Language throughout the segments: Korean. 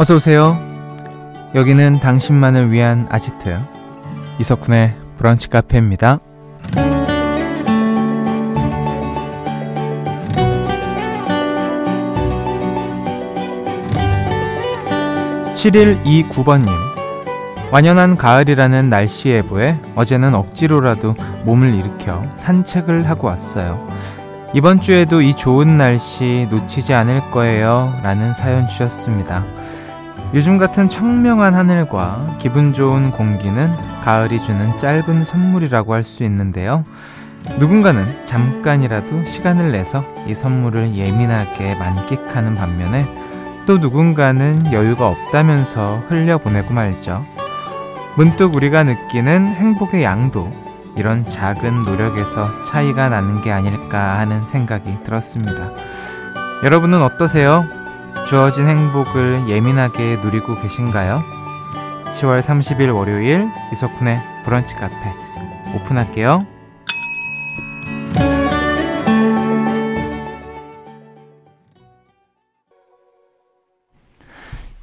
어서 오세요. 여기는 당신만을 위한 아지트 이석훈의 브런치 카페입니다. 7129번님 완연한 가을이라는 날씨 예보에 어제는 억지로라도 몸을 일으켜 산책을 하고 왔어요. 이번 주에도 이 좋은 날씨 놓치지 않을 거예요. 라는 사연 주셨습니다. 요즘 같은 청명한 하늘과 기분 좋은 공기는 가을이 주는 짧은 선물이라고 할 수 있는데요. 누군가는 잠깐이라도 시간을 내서 이 선물을 예민하게 만끽하는 반면에 또 누군가는 여유가 없다면서 흘려보내고 말죠. 문득 우리가 느끼는 행복의 양도 이런 작은 노력에서 차이가 나는 게 아닐까 하는 생각이 들었습니다. 여러분은 어떠세요? 주어진 행복을 예민하게 누리고 계신가요? 10월 30일 월요일 이석훈의 브런치 카페 오픈할게요.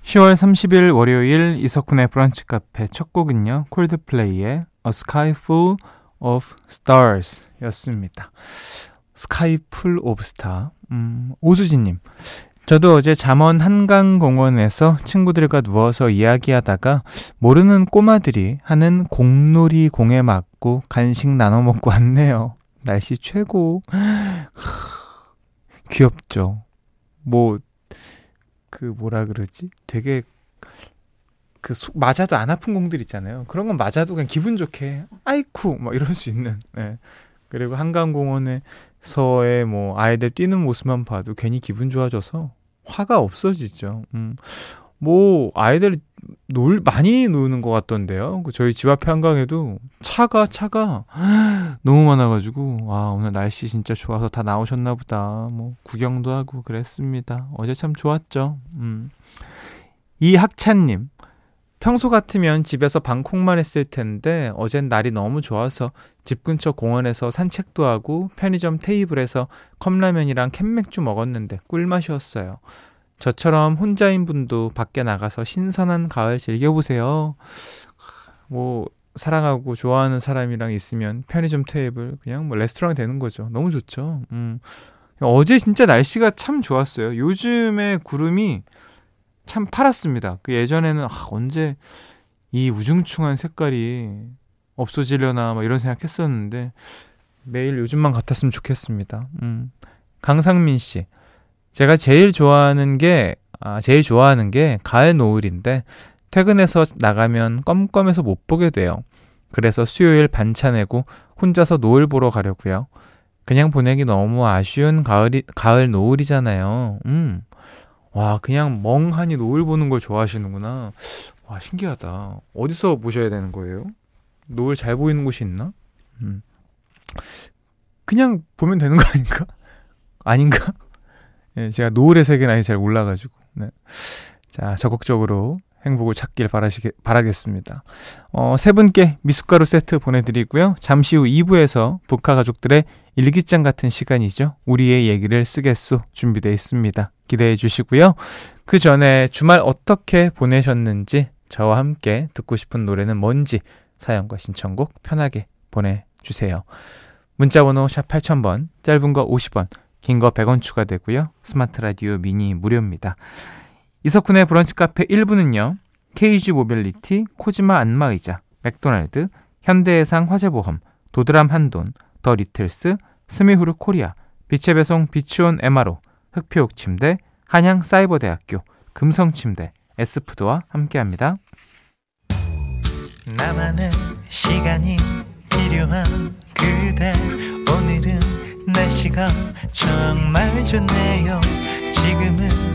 10월 30일 월요일 이석훈의 브런치 카페 첫 곡은요. 콜드플레이의 A Sky Full of Stars 였습니다. Sky Full of Star. 음, 오수진님. 저도 어제 잠원 한강공원에서 친구들과 누워서 이야기하다가 모르는 꼬마들이 하는 공놀이 공에 맞고 간식 나눠 먹고 왔네요. 날씨 최고. 귀엽죠. 뭐, 그 뭐라 그러지? 되게 그 소, 맞아도 안 아픈 공들 있잖아요. 그런 건 맞아도 그냥 기분 좋게 아이쿠 뭐 이럴 수 있는. 네. 그리고 한강공원에 서의 뭐 아이들 뛰는 모습만 봐도 괜히 기분 좋아져서 화가 없어지죠. 음. 뭐 아이들 놀 많이 노는 것 같던데요. 그 저희 집 앞에 한강에도 차가 차가 너무 많아가지고 와 오늘 날씨 진짜 좋아서 다 나오셨나 보다. 뭐 구경도 하고 그랬습니다. 어제 참 좋았죠. 음. 이학찬님 평소 같으면 집에서 방콕만 했을 텐데 어젠 날이 너무 좋아서 집 근처 공원에서 산책도 하고 편의점 테이블에서 컵라면이랑 캔맥주 먹었는데 꿀맛이었어요. 저처럼 혼자인 분도 밖에 나가서 신선한 가을 즐겨보세요. 뭐 사랑하고 좋아하는 사람이랑 있으면 편의점 테이블 그냥 뭐 레스토랑이 되는 거죠. 너무 좋죠. 음. 어제 진짜 날씨가 참 좋았어요. 요즘에 구름이 참 파랗습니다. 그 예전에는 아, 언제 이 우중충한 색깔이 없어지려나 막 이런 생각했었는데 매일 요즘만 같았으면 좋겠습니다. 음. 강상민 씨. 제가 제일 좋아하는 게, 아, 제일 좋아하는 게 가을 노을인데, 퇴근해서 나가면 껌껌해서 못 보게 돼요. 그래서 수요일 반차 내고 혼자서 노을 보러 가려고요. 그냥 보내기 너무 아쉬운 가을이, 가을 노을이잖아요. 음. 와, 그냥 멍하니 노을 보는 걸 좋아하시는구나. 와, 신기하다. 어디서 보셔야 되는 거예요? 노을 잘 보이는 곳이 있나? 음. 그냥 보면 되는 거 아닌가? 아닌가? 예, 제가 노을의 세계는 아직 잘 몰라가지고. 네. 자, 적극적으로 행복을 찾길 바라시게, 바라겠습니다. 어, 세 분께 미숫가루 세트 보내드리고요. 잠시 후 2부에서 북한 가족들의 일기장 같은 시간이죠. 우리의 얘기를 쓰겠소 준비되어 있습니다. 기대해 주시고요. 그 전에 주말 어떻게 보내셨는지 저와 함께 듣고 싶은 노래는 뭔지 사연과 신청곡 편하게 보내주세요. 문자번호 샵 8000번, 짧은 거 50원, 긴 거 100원 추가되고요. 스마트 라디오 미니 무료입니다. 이석훈의 브런치 카페 1부는요. KG 모빌리티, 코지마 안마의자, 맥도날드, 현대해상 화재보험, 도드람 한돈, 더 리틀스, 스미후르 코리아, 빛의 배송 비치온 에마로, 흑표육 침대, 한양 사이버대학교, 금성 침대, 에스푸드와 함께합니다. 나만의 시간이 필요한 그대 오늘은 날씨가 정말 좋네요 지금은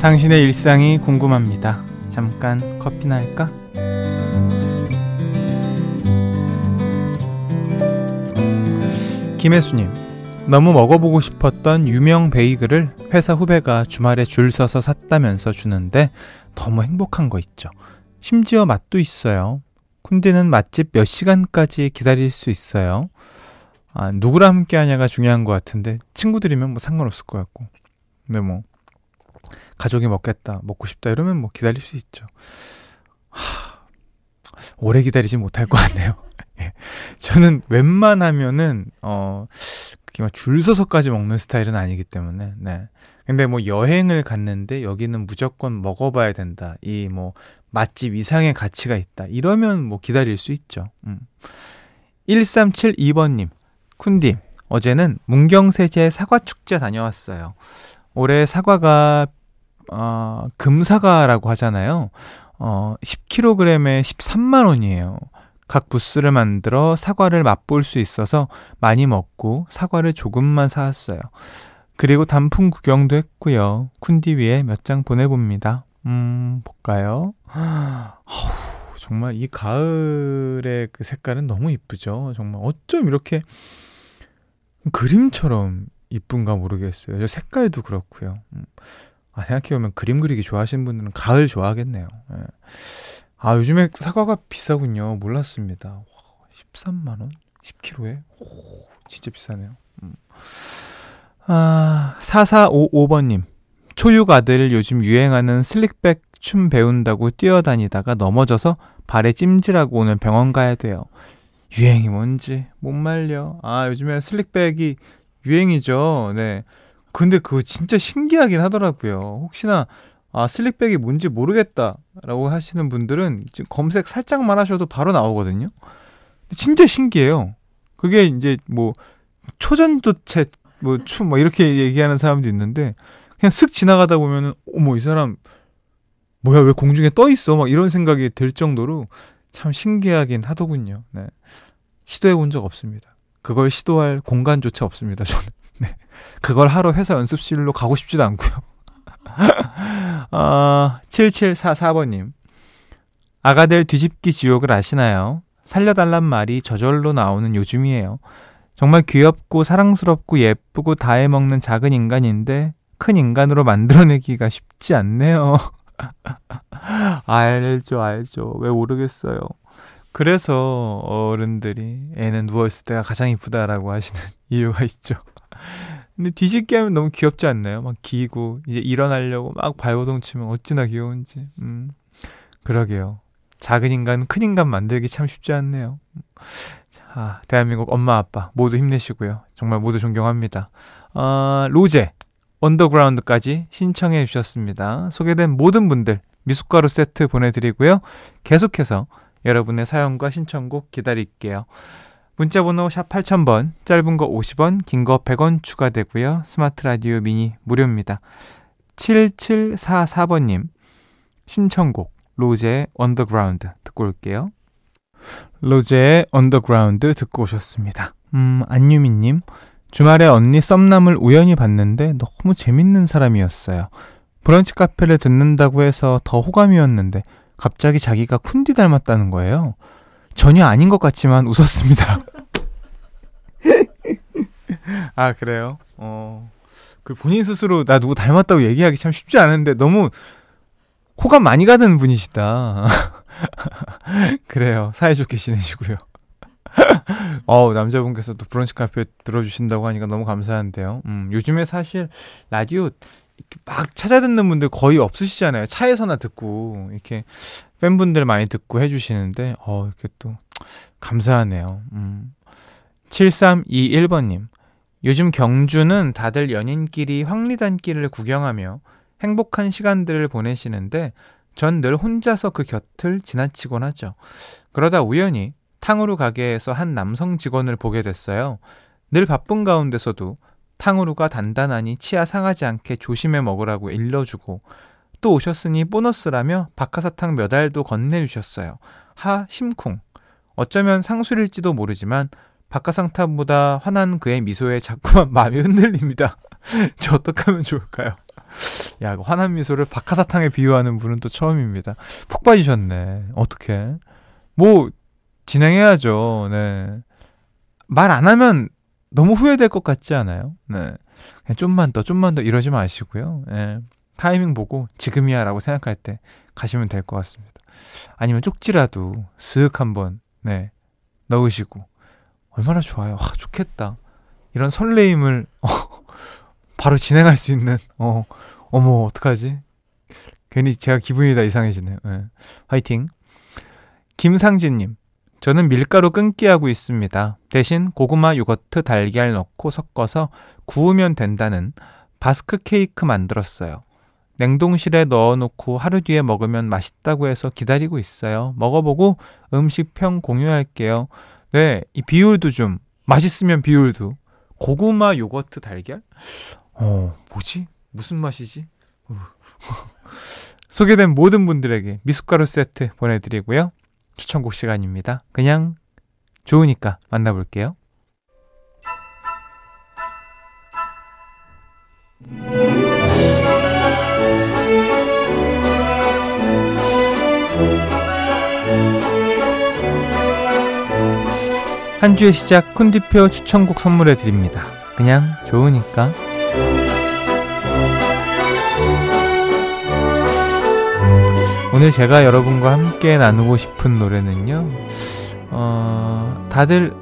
당신의 일상이 궁금합니다. 잠깐 커피나 할까? 김혜수님, 너무 먹어보고 싶었던 유명 베이글을 회사 후배가 주말에 줄 서서 샀다면서 주는데 너무 행복한 거 있죠. 심지어 맛도 있어요. 쿤디는 맛집 몇 시간까지 기다릴 수 있어요. 아, 누구랑 함께 하냐가 중요한 것 같은데 친구들이면 뭐 상관없을 것 같고. 근데 뭐 가족이 먹겠다, 먹고 싶다 이러면 뭐 기다릴 수 있죠. 하, 오래 기다리지 못할 것 같네요. 예. 저는 웬만하면은 어 줄 서서까지 먹는 스타일은 아니기 때문에 네. 근데 뭐 여행을 갔는데 여기는 무조건 먹어봐야 된다. 이 뭐 맛집 이상의 가치가 있다. 이러면 뭐 기다릴 수 있죠. 음. 1372번님, 쿤디, 어제는 문경세제 사과축제 다녀왔어요. 올해 사과가 어, 금사과라고 하잖아요. 어, 10kg에 13만 원이에요. 각 부스를 만들어 사과를 맛볼 수 있어서 많이 먹고 사과를 조금만 사왔어요. 그리고 단풍 구경도 했고요. 쿤디 위에 몇 장 보내봅니다. 음, 볼까요? 어후, 정말 이 가을의 그 색깔은 너무 이쁘죠. 정말 어쩜 이렇게 그림처럼 이쁜가 모르겠어요. 저 색깔도 그렇고요. 음. 아, 생각해보면 그림 그리기 좋아하시는 분들은 가을 좋아하겠네요. 예. 아, 요즘에 사과가 비싸군요. 몰랐습니다. 와, 13만원? 10kg에? 오, 진짜 비싸네요. 음. 아, 4455번님. 초육 아들 요즘 유행하는 슬릭백 춤 배운다고 뛰어다니다가 넘어져서 발에 찜질하고 오늘 병원 가야 돼요. 유행이 뭔지 못 말려. 아, 요즘에 슬릭백이 유행이죠. 네. 근데 그거 진짜 신기하긴 하더라고요. 혹시나 아, 슬릭백이 뭔지 모르겠다라고 하시는 분들은 지금 검색 살짝만 하셔도 바로 나오거든요. 진짜 신기해요. 그게 이제 뭐 초전도체 뭐춤뭐 이렇게 얘기하는 사람도 있는데 그냥 슥 지나가다 보면은 어머 이 사람 뭐야 왜 공중에 떠 있어 막 이런 생각이 들 정도로 참 신기하긴 하더군요. 네. 시도해 본 적 없습니다. 그걸 시도할 공간조차 없습니다. 저는. 네. 그걸 하러 회사 연습실로 가고 싶지도 않고요. 어, 7744번님. 아가들 뒤집기 지옥을 아시나요? 살려달란 말이 저절로 나오는 요즘이에요. 정말 귀엽고 사랑스럽고 예쁘고 다 해먹는 작은 인간인데 큰 인간으로 만들어내기가 쉽지 않네요. 알죠, 알죠. 왜 모르겠어요. 그래서 어른들이 애는 누워있을 때가 가장 이쁘다라고 하시는 이유가 있죠. 근데 뒤집기 하면 너무 귀엽지 않나요? 막 기고 이제 일어나려고 막 발버둥 치면 어찌나 귀여운지. 음. 그러게요. 작은 인간, 큰 인간 만들기 참 쉽지 않네요. 자, 대한민국 엄마 아빠 모두 힘내시고요. 정말 모두 존경합니다. 어, 로제 언더그라운드까지 신청해 주셨습니다. 소개된 모든 분들 미숫가루 세트 보내드리고요. 계속해서 여러분의 사연과 신청곡 기다릴게요. 문자 번호 샵 8000번, 짧은 거 50원, 긴 거 100원 추가되고요. 스마트 라디오 미니 무료입니다. 7744번님, 신청곡, 로제의 언더그라운드 듣고 올게요. 로제의 언더그라운드 듣고 오셨습니다. 음, 안유미님, 주말에 언니 썸남을 우연히 봤는데 너무 재밌는 사람이었어요. 브런치 카페를 듣는다고 해서 더 호감이었는데 갑자기 자기가 쿤디 닮았다는 거예요. 전혀 아닌 것 같지만 웃었습니다. 아, 그래요? 어, 그 본인 스스로 나 누구 닮았다고 얘기하기 참 쉽지 않은데 너무 호감 많이 가는 분이시다. 그래요. 사이좋게 지내시고요. 어 남자분께서 또 브런치 카페 들어주신다고 하니까 너무 감사한데요. 음, 요즘에 사실 라디오 막 찾아 듣는 분들 거의 없으시잖아요. 차에서나 듣고 이렇게 팬분들 많이 듣고 해주시는데 어 이렇게 또 감사하네요. 음. 7321번님 요즘 경주는 다들 연인끼리 황리단길을 구경하며 행복한 시간들을 보내시는데 전 늘 혼자서 그 곁을 지나치곤 하죠. 그러다 우연히 탕후루 가게에서 한 남성 직원을 보게 됐어요. 늘 바쁜 가운데서도 탕후루가 단단하니 치아 상하지 않게 조심해 먹으라고 일러주고 또 오셨으니 보너스라며 박하사탕 몇 알도 건네주셨어요. 하 심쿵. 어쩌면 상술일지도 모르지만 박하상탑보다 환한 그의 미소에 자꾸만 마음이 흔들립니다. 저 어떡하면 좋을까요? 야, 그 환한 미소를 박하사탕에 비유하는 분은 또 처음입니다. 푹 빠지셨네. 어떻게? 뭐 진행해야죠. 네. 말 안 하면 너무 후회될 것 같지 않아요? 네. 좀만 더, 좀만 더 이러지 마시고요. 네. 타이밍 보고 지금이야라고 생각할 때 가시면 될 것 같습니다. 아니면 쪽지라도 쓱 한번 네 넣으시고 얼마나 좋아요. 와, 좋겠다. 이런 설레임을 어, 바로 진행할 수 있는 어 어머 어떡하지? 괜히 제가 기분이 다 이상해지네요. 네. 화이팅. 김상진님, 저는 밀가루 끊기 하고 있습니다. 대신 고구마, 요거트, 달걀 넣고 섞어서 구우면 된다는 바스크 케이크 만들었어요. 냉동실에 넣어놓고 하루 뒤에 먹으면 맛있다고 해서 기다리고 있어요. 먹어보고 음식평 공유할게요. 네, 이 비율도 좀 맛있으면 비율도 고구마, 요거트, 달걀? 어, 뭐지? 무슨 맛이지? 소개된 모든 분들에게 미숫가루 세트 보내드리고요. 추천곡 시간입니다. 그냥 좋으니까 만나볼게요. 한 주의 시작 쿤디표 추천곡 선물해 드립니다. 그냥 좋으니까. 오늘 제가 여러분과 함께 나누고 싶은 노래는요, 어, 다들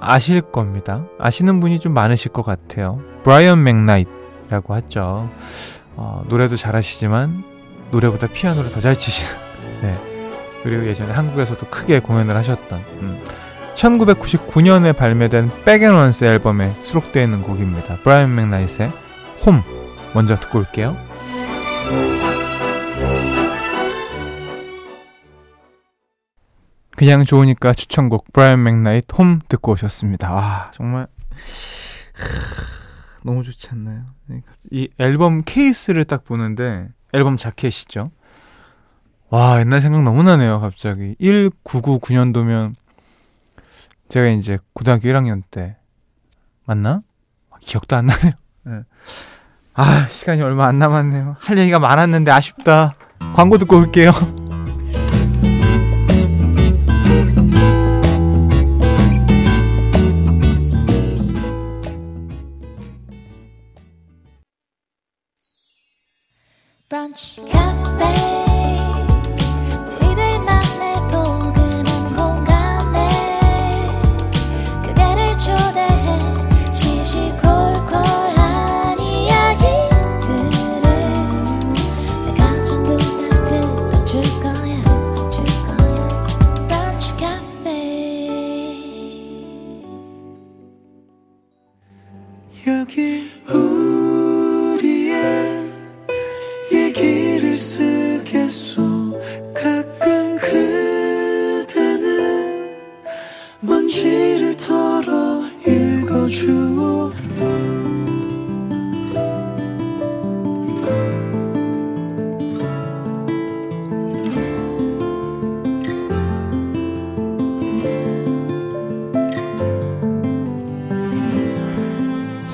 아실 겁니다. 아시는 분이 좀 많으실 것 같아요. 브라이언 맥나이트라고 하죠. 어, 노래도 잘하시지만, 노래보다 피아노를 더 잘 치시는, 네. 그리고 예전에 한국에서도 크게 공연을 하셨던, 음. 1999년에 발매된 Back at One 앨범에 수록되어 있는 곡입니다. 브라이언 맥나이트의 홈 먼저 듣고 올게요. 그냥 좋으니까 추천곡 브라이언 맥나이트 홈 듣고 오셨습니다. 와 정말 너무 좋지 않나요? 네, 이 앨범 케이스를 딱 보는데 앨범 자켓이죠. 와 옛날 생각 너무 나네요 갑자기 1999년도면 제가 이제 고등학교 1학년 때 맞나? 기억도 안 나네요. 네. 아 시간이 얼마 안 남았네요. 할 얘기가 많았는데 아쉽다. 광고 듣고 올게요.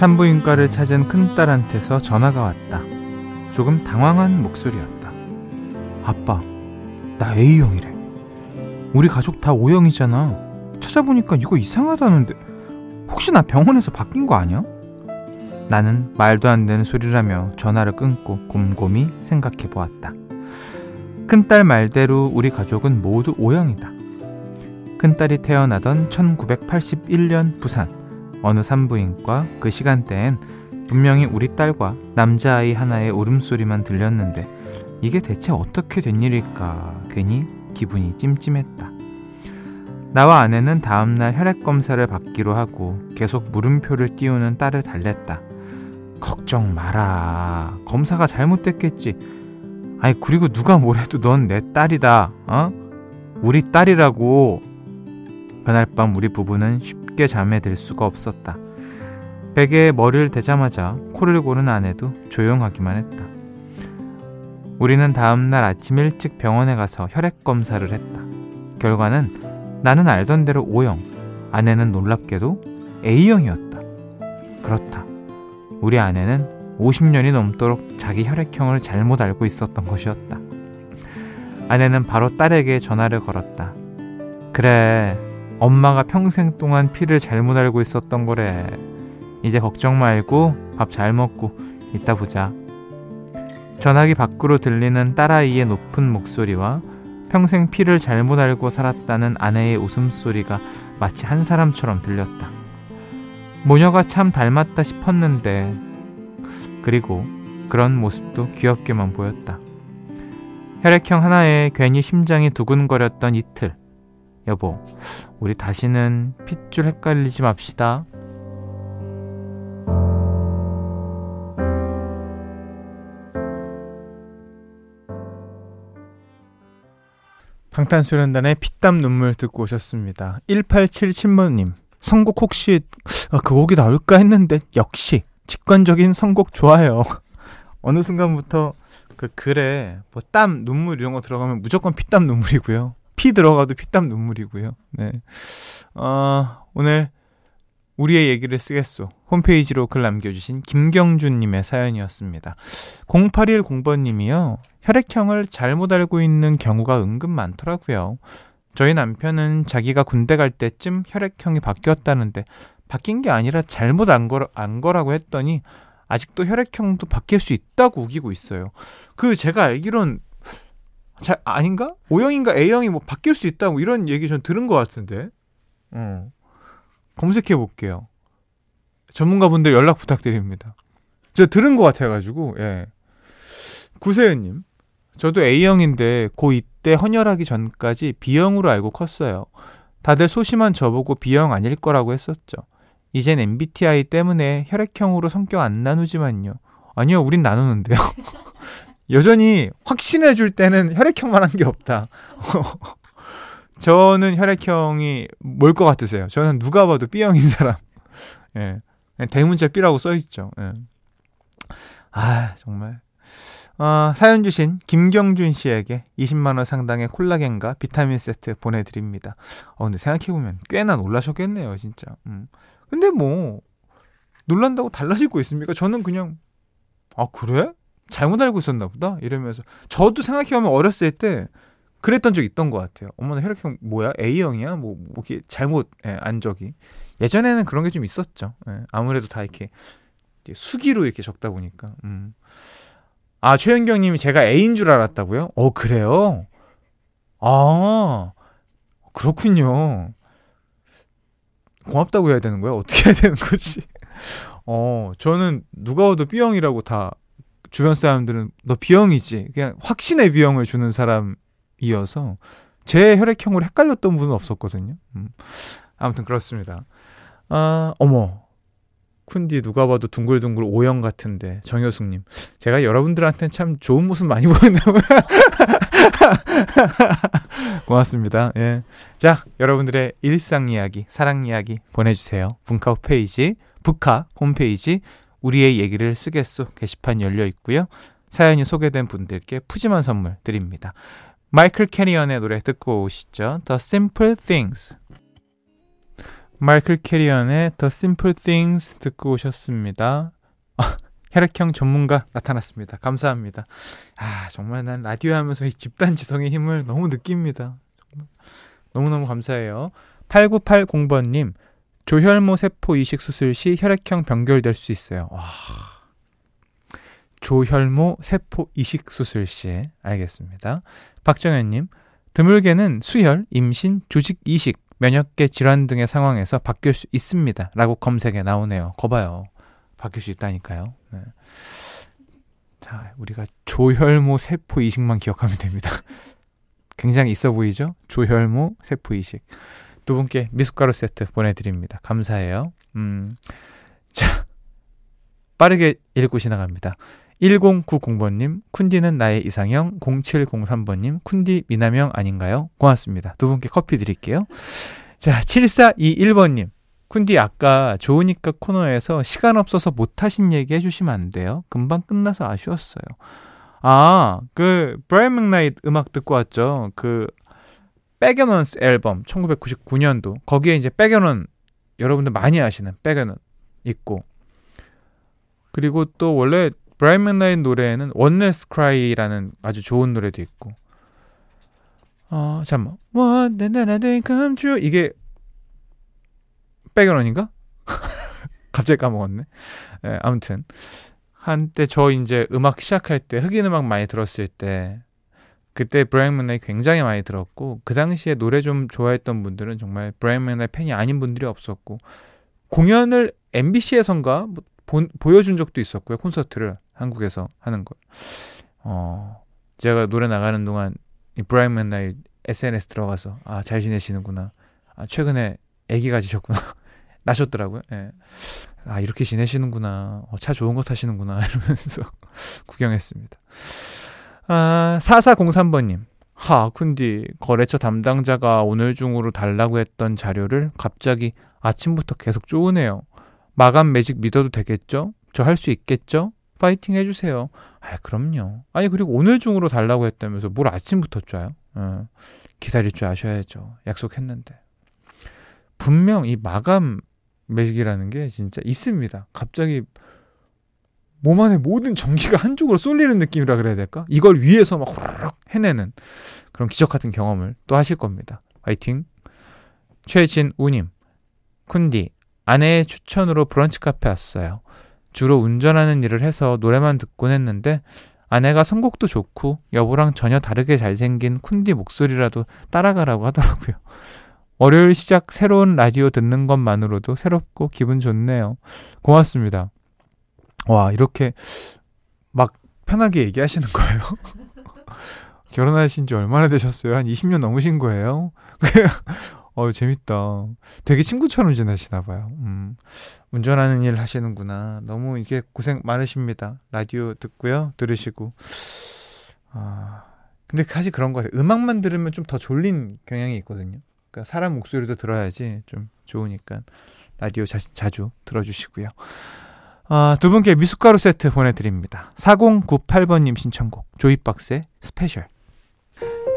산부인과를 찾은 큰딸한테서 전화가 왔다. 조금 당황한 목소리였다. 아빠, 나 A형이래. 우리 가족 다 O형이잖아. 찾아보니까 이거 이상하다는데 혹시 나 병원에서 바뀐 거 아니야? 나는 말도 안 되는 소리라며 전화를 끊고 곰곰이 생각해 보았다. 큰딸 말대로 우리 가족은 모두 O형이다. 큰딸이 태어나던 1981년 부산. 어느 산부인과 그 시간대엔 분명히 우리 딸과 남자아이 하나의 울음소리만 들렸는데 이게 대체 어떻게 된 일일까 괜히 기분이 찜찜했다. 나와 아내는 다음날 혈액검사를 받기로 하고 계속 물음표를 띄우는 딸을 달랬다. 걱정 마라. 검사가 잘못됐겠지. 아니, 그리고 누가 뭐래도 넌 내 딸이다. 어? 우리 딸이라고. 그날 밤 우리 부부는 쉽게 잠에 들 수가 없었다. 베개에 머리를 대자마자 코를 고는 아내도 조용하기만 했다. 우리는 다음날 아침 일찍 병원에 가서 혈액 검사를 했다. 결과는 나는 알던 대로 O형, 아내는 놀랍게도 A형이었다. 그렇다. 우리 아내는 50년이 넘도록 자기 혈액형을 잘못 알고 있었던 것이었다. 아내는 바로 딸에게 전화를 걸었다. 그래, 엄마가 평생 동안 피를 잘못 알고 있었던 거래. 이제 걱정 말고 밥 잘 먹고 이따 보자. 전화기 밖으로 들리는 딸아이의 높은 목소리와 평생 피를 잘못 알고 살았다는 아내의 웃음소리가 마치 한 사람처럼 들렸다. 모녀가 참 닮았다 싶었는데, 그리고 그런 모습도 귀엽게만 보였다. 혈액형 하나에 괜히 심장이 두근거렸던 이틀. 여보, 우리 다시는 핏줄 헷갈리지 맙시다. 방탄소년단의 피땀 눈물 듣고 오셨습니다. 1877번님, 선곡 혹시 아, 그 곡이 나올까 했는데 역시 직관적인 선곡 좋아요. 어느 순간부터 그 글에 뭐 땀, 눈물 이런 거 들어가면 무조건 피땀 눈물이고요. 피 들어가도 피땀 눈물이고요. 네. 어, 오늘 우리의 얘기를 쓰겠소. 홈페이지로 글 남겨주신 김경준님의 사연이었습니다. 0810번님이요. 혈액형을 잘못 알고 있는 경우가 은근 많더라고요. 저희 남편은 자기가 군대 갈 때쯤 혈액형이 바뀌었다는데 바뀐 게 아니라 잘못 안, 거, 안 거라고 했더니 아직도 혈액형도 바뀔 수 있다고 우기고 있어요. 그 제가 알기론 잘 아닌가? O형인가 A형이 뭐 바뀔 수 있다고 이런 얘기 전 들은 것 같은데. 어. 검색해 볼게요. 전문가분들 연락 부탁드립니다. 저 들은 것 같아가지고, 예. 구세은님, 저도 A형인데 고2 때 헌혈하기 전까지 B형으로 알고 컸어요. 다들 소심한 저보고 B형 아닐 거라고 했었죠. 이젠 MBTI 때문에 혈액형으로 성격 안 나누지만요. 아니요, 우린 나누는데요. 여전히 확신해 줄 때는 혈액형만 한 게 없다. 저는 혈액형이 뭘 것 같으세요? 저는 누가 봐도 B형인 사람. 예. 대문자 B라고 써 있죠. 예. 아, 정말. 어, 사연 주신 김경준 씨에게 20만원 상당의 콜라겐과 비타민 세트 보내드립니다. 어, 근데 생각해보면 꽤나 놀라셨겠네요, 진짜. 음. 근데 뭐, 놀란다고 달라질 거 있습니까? 저는 그냥, 아, 그래? 잘못 알고 있었나 보다? 이러면서. 저도 생각해보면 어렸을 때, 그랬던 적 있던 것 같아요. 어머나 혈액형 뭐야? A형이야? 뭐, 뭐 이렇게 잘못 예, 안 적이. 예전에는 그런 게 좀 있었죠. 예, 아무래도 다 이렇게 수기로 이렇게 적다 보니까. 음. 아 최현경님이 제가 A인 줄 알았다고요? 어 그래요? 아 그렇군요. 고맙다고 해야 되는 거야? 어떻게 해야 되는 거지? 어 저는 누가 와도 B형이라고 다 주변 사람들은 너 B형이지. 그냥 확신의 B형을 주는 사람 이어서 제 혈액형으로 헷갈렸던 분은 없었거든요. 음. 아무튼 그렇습니다. 아, 어머. 쿤디 누가 봐도 둥글둥글 O형 같은데 정효숙님 제가 여러분들한테는 참 좋은 모습 많이 보였나 봐요 고맙습니다 예. 자 여러분들의 일상 이야기 사랑 이야기 보내주세요 분카 홈페이지 북카 홈페이지 우리의 얘기를 쓰겠소 게시판 열려 있고요 사연이 소개된 분들께 푸짐한 선물 드립니다 마이클 캐리언의 노래 듣고 오시죠. The Simple Things. 마이클 캐리언의 The Simple Things 듣고 오셨습니다. 아, 혈액형 전문가 나타났습니다. 감사합니다. 아, 정말 난 라디오 하면서 이 집단 지성의 힘을 너무 느낍니다. 너무너무 감사해요. 8980번님, 조혈모 세포 이식 수술 시 혈액형 변경될 수 있어요. 와. 조혈모 세포 이식 수술 시 알겠습니다. 박정현님, 드물게는 수혈, 임신, 조직 이식, 면역계 질환 등의 상황에서 바뀔 수 있습니다. 라고 검색에 나오네요. 거봐요. 바뀔 수 있다니까요. 네. 자, 우리가 조혈모 세포 이식만 기억하면 됩니다. 굉장히 있어 보이죠? 조혈모 세포 이식. 두 분께 미숫가루 세트 보내드립니다. 감사해요. 음. 자, 빠르게 읽고 지나갑니다. 1090번님, 쿤디는 나의 이상형, 0703번님, 쿤디 미남형 아닌가요? 고맙습니다. 두 분께 커피 드릴게요. 자, 7421번님, 쿤디 아까 좋으니까 코너에서 시간 없어서 못하신 얘기 해주시면 안 돼요? 금방 끝나서 아쉬웠어요. 아, 그, 브라이언 맥나잇 음악 듣고 왔죠? 그, Back at One 앨범, 1999년도. 거기에 이제 Back at One, 여러분들 많이 아시는 Back at One 있고, 그리고 또 원래 브라이언 맥나잇 노래에는 One Last Cry라는 아주 좋은 노래도 있고 어 One you're like a dream come true 이게 Back at One인가? 갑자기 까먹었네. 예, 아무튼 한때 저 이제 음악 시작할 때 흑인 음악 많이 들었을 때 그때 맥나잇 굉장히 많이 들었고 그 당시에 노래 좀 좋아했던 분들은 정말 맥나잇 팬이 아닌 분들이 없었고 공연을 MBC에선가 뭐 본, 보여준 적도 있었고요 콘서트를 한국에서 하는 걸. 어 제가 노래 나가는 동안 이 브라이언 맥나잇 SNS 들어가서 아 잘 지내시는구나. 아 최근에 아기 가지셨구나. 나셨더라고요. 예. 아 이렇게 지내시는구나. 어, 차 좋은 거 타시는구나 이러면서 구경했습니다. 아 4403번님. 하, 쿤디, 거래처 담당자가 오늘 중으로 달라고 했던 자료를 갑자기 아침부터 계속 쪼으네요. 마감 매직 믿어도 되겠죠? 저 할 수 있겠죠? 파이팅 해주세요. 아, 그럼요. 아니, 그리고 오늘 중으로 달라고 했다면서 뭘 아침부터 쪄요? 어, 기다릴 줄 아셔야죠. 약속했는데. 분명 이 마감 매직이라는 게 진짜 있습니다. 갑자기 몸 안에 모든 전기가 한쪽으로 쏠리는 느낌이라 그래야 될까? 이걸 위에서 막 호로록 해내는 그런 기적 같은 경험을 또 하실 겁니다. 화이팅! 최진 우님, 쿤디, 아내의 추천으로 브런치 카페 왔어요. 주로 운전하는 일을 해서 노래만 듣곤 했는데 아내가 선곡도 좋고 여보랑 전혀 다르게 잘생긴 쿤디 목소리라도 따라가라고 하더라고요. 월요일 시작 새로운 라디오 듣는 것만으로도 새롭고 기분 좋네요. 고맙습니다. 와, 이렇게 막 편하게 얘기하시는 거예요? 결혼하신 지 얼마나 되셨어요? 한 20년 넘으신 거예요? 어, 재밌다. 되게 친구처럼 지내시나 봐요. 음. 운전하는 일 하시는구나. 너무 이게 고생 많으십니다. 라디오 듣고요. 들으시고. 아. 근데 사실 그런 거 같아요. 음악만 들으면 좀 더 졸린 경향이 있거든요. 그러니까 사람 목소리도 들어야지 좀 좋으니까 라디오 자, 자주 들어주시고요. 아, 두 분께 미숫가루 세트 보내드립니다. 4098번님 신청곡 조이박스의 스페셜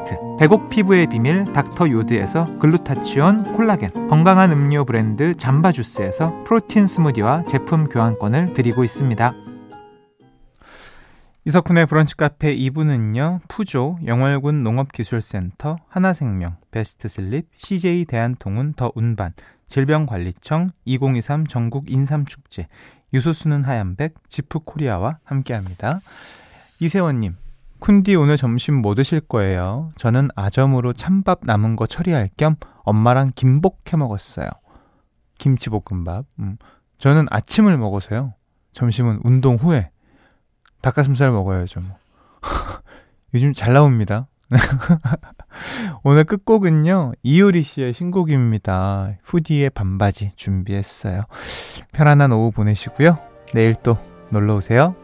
세트 배곡 피부의 비밀 닥터 요드에서 글루타치온 콜라겐 건강한 음료 브랜드 잠바 주스에서 프로틴 스무디와 제품 교환권을 드리고 있습니다. 이석훈의 브런치 카페 2부는요. 푸조, 영월군 농업기술센터, 하나생명, 베스트슬립, CJ 대한통운 더 운반, 질병관리청, 2023 전국 인삼축제, 유소수는 하얀백, 지프코리아와 함께합니다. 이세원님, 쿤디 오늘 점심 뭐 드실 거예요? 저는 아점으로 찬밥 남은 거 처리할 겸 엄마랑 김복 해 먹었어요. 김치볶음밥. 음. 저는 아침을 먹어서요. 점심은 운동 후에 닭가슴살 먹어야죠. 뭐. 요즘 잘 나옵니다. 오늘 끝곡은요, 이효리 씨의 신곡입니다. 후디의 반바지 준비했어요. 편안한 오후 보내시고요. 내일 또 놀러 오세요.